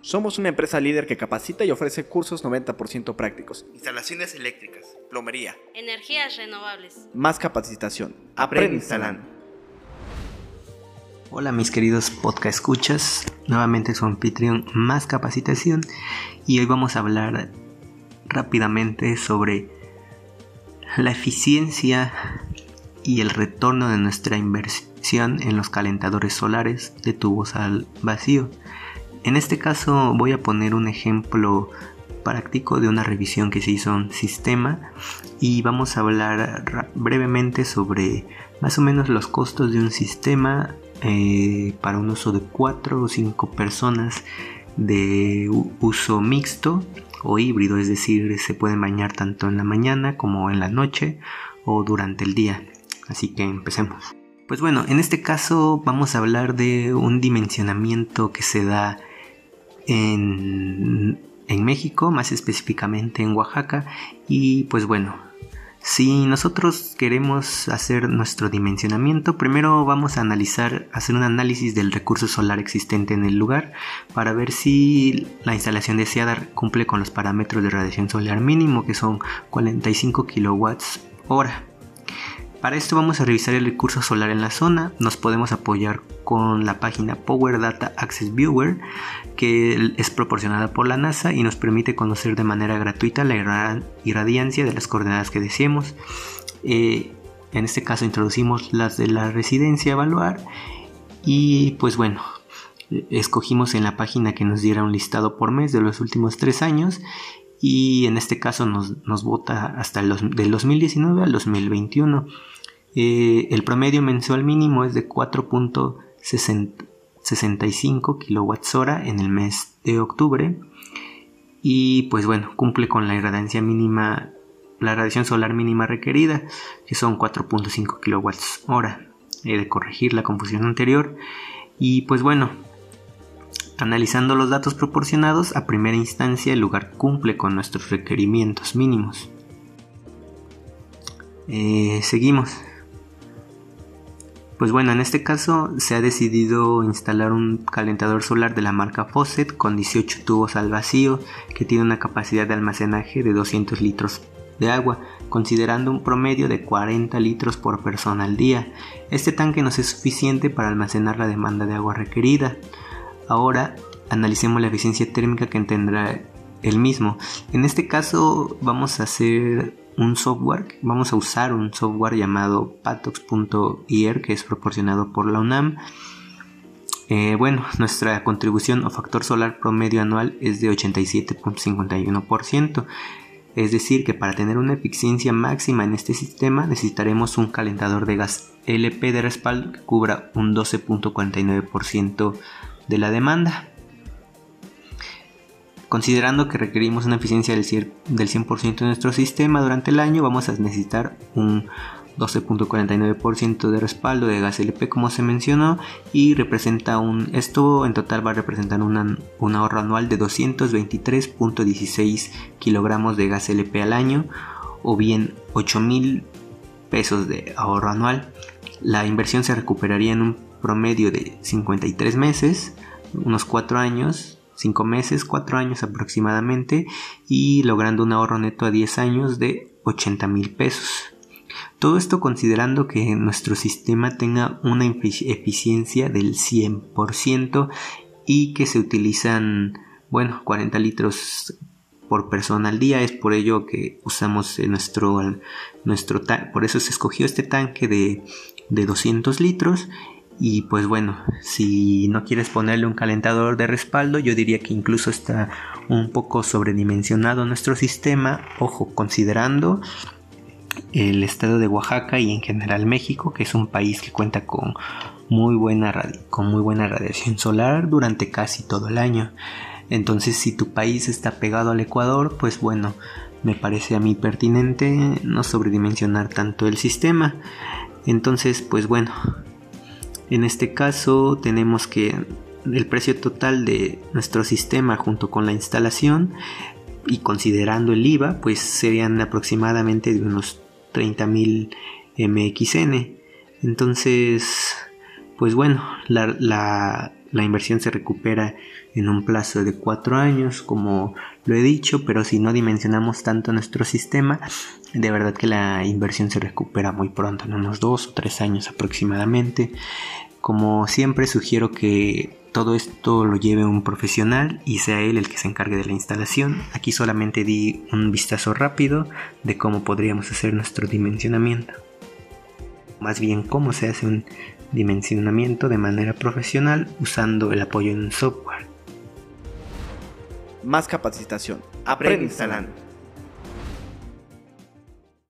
Somos una empresa líder que capacita y ofrece cursos 90% prácticos. Instalaciones eléctricas, plomería, energías renovables. Más capacitación. Aprende instalando. Hola mis queridos podcast escuchas, nuevamente su anfitrión Más Capacitación y hoy vamos a hablar rápidamente sobre la eficiencia y el retorno de nuestra inversión en los calentadores solares de tubos al vacío. En este caso voy a poner un ejemplo práctico de una revisión que se hizo en sistema y vamos a hablar brevemente sobre más o menos los costos de un sistema eh, para un uso de 4 o 5 personas de uso mixto o híbrido, es decir, se pueden bañar tanto en la mañana como en la noche o durante el día. Así que empecemos. Pues bueno, en este caso vamos a hablar de un dimensionamiento que se da en, México, más específicamente en Oaxaca. Y pues bueno, si nosotros queremos hacer nuestro dimensionamiento, primero vamos a analizar, hacer un análisis del recurso solar existente en el lugar para ver si la instalación deseada cumple con los parámetros de radiación solar mínimo, que son 45 kilowatts hora. Para esto vamos a revisar el recurso solar en la zona, nos podemos apoyar con la página Power Data Access Viewer que es proporcionada por la NASA y nos permite conocer de manera gratuita la irradiancia de las coordenadas que deseemos. Eh, en este caso introducimos las de la residencia a evaluar y pues bueno, escogimos en la página que nos diera un listado por mes de los últimos tres años y en este caso nos, nos vota hasta el del 2019 al 2021. Eh, el promedio mensual mínimo es de 4.65 kWh en el mes de octubre y pues bueno, cumple con la irradiancia mínima, la radiación solar mínima requerida, que son 4.5 kWh. He de corregir la confusión anterior y pues bueno, Analizando los datos proporcionados, a primera instancia el lugar cumple con nuestros requerimientos mínimos. Eh, seguimos. Pues bueno, en este caso se ha decidido instalar un calentador solar de la marca Fawcett con 18 tubos al vacío que tiene una capacidad de almacenaje de 200 litros de agua, considerando un promedio de 40 litros por persona al día. Este tanque nos es suficiente para almacenar la demanda de agua requerida. Ahora analicemos la eficiencia térmica que tendrá el mismo. En este caso vamos a hacer un software, vamos a usar un software llamado patox.ir que es proporcionado por la UNAM. Eh, bueno, nuestra contribución o factor solar promedio anual es de 87.51%. Es decir, que para tener una eficiencia máxima en este sistema necesitaremos un calentador de gas LP de respaldo que cubra un 12.49% de la demanda. Considerando que requerimos una eficiencia del 100% de nuestro sistema durante el año, vamos a necesitar un 12.49% de respaldo de gas LP como se mencionó y representa un esto en total va a representar un ahorro anual de 223.16 kilogramos de gas LP al año o bien 8 pesos de ahorro anual la inversión se recuperaría en un promedio de 53 meses, unos 4 años, 5 meses, 4 años aproximadamente, y logrando un ahorro neto a 10 años de 80 mil pesos. Todo esto considerando que nuestro sistema tenga una eficiencia del 100% y que se utilizan, bueno, 40 litros por persona al día. Es por ello que usamos nuestro, nuestro por eso se escogió este tanque de, de 200 litros y pues bueno, si no quieres ponerle un calentador de respaldo, yo diría que incluso está un poco sobredimensionado nuestro sistema. Ojo, considerando el estado de Oaxaca y en general México, que es un país que cuenta con muy buena, con muy buena radiación solar durante casi todo el año. Entonces, si tu país está pegado al Ecuador, pues bueno, me parece a mí pertinente no sobredimensionar tanto el sistema. Entonces, pues bueno, en este caso tenemos que el precio total de nuestro sistema junto con la instalación y considerando el IVA, pues serían aproximadamente de unos 30.000 MXN. Entonces, pues bueno, la, la inversión se recupera en un plazo de cuatro años, como lo he dicho, pero si no dimensionamos tanto nuestro sistema, de verdad que la inversión se recupera muy pronto, en unos dos o tres años aproximadamente. Como siempre sugiero que todo esto lo lleve un profesional y sea él el que se encargue de la instalación. Aquí solamente di un vistazo rápido de cómo podríamos hacer nuestro dimensionamiento. Más bien cómo se hace un dimensionamiento de manera profesional usando el apoyo en un software. Más capacitación. Aprende instalando.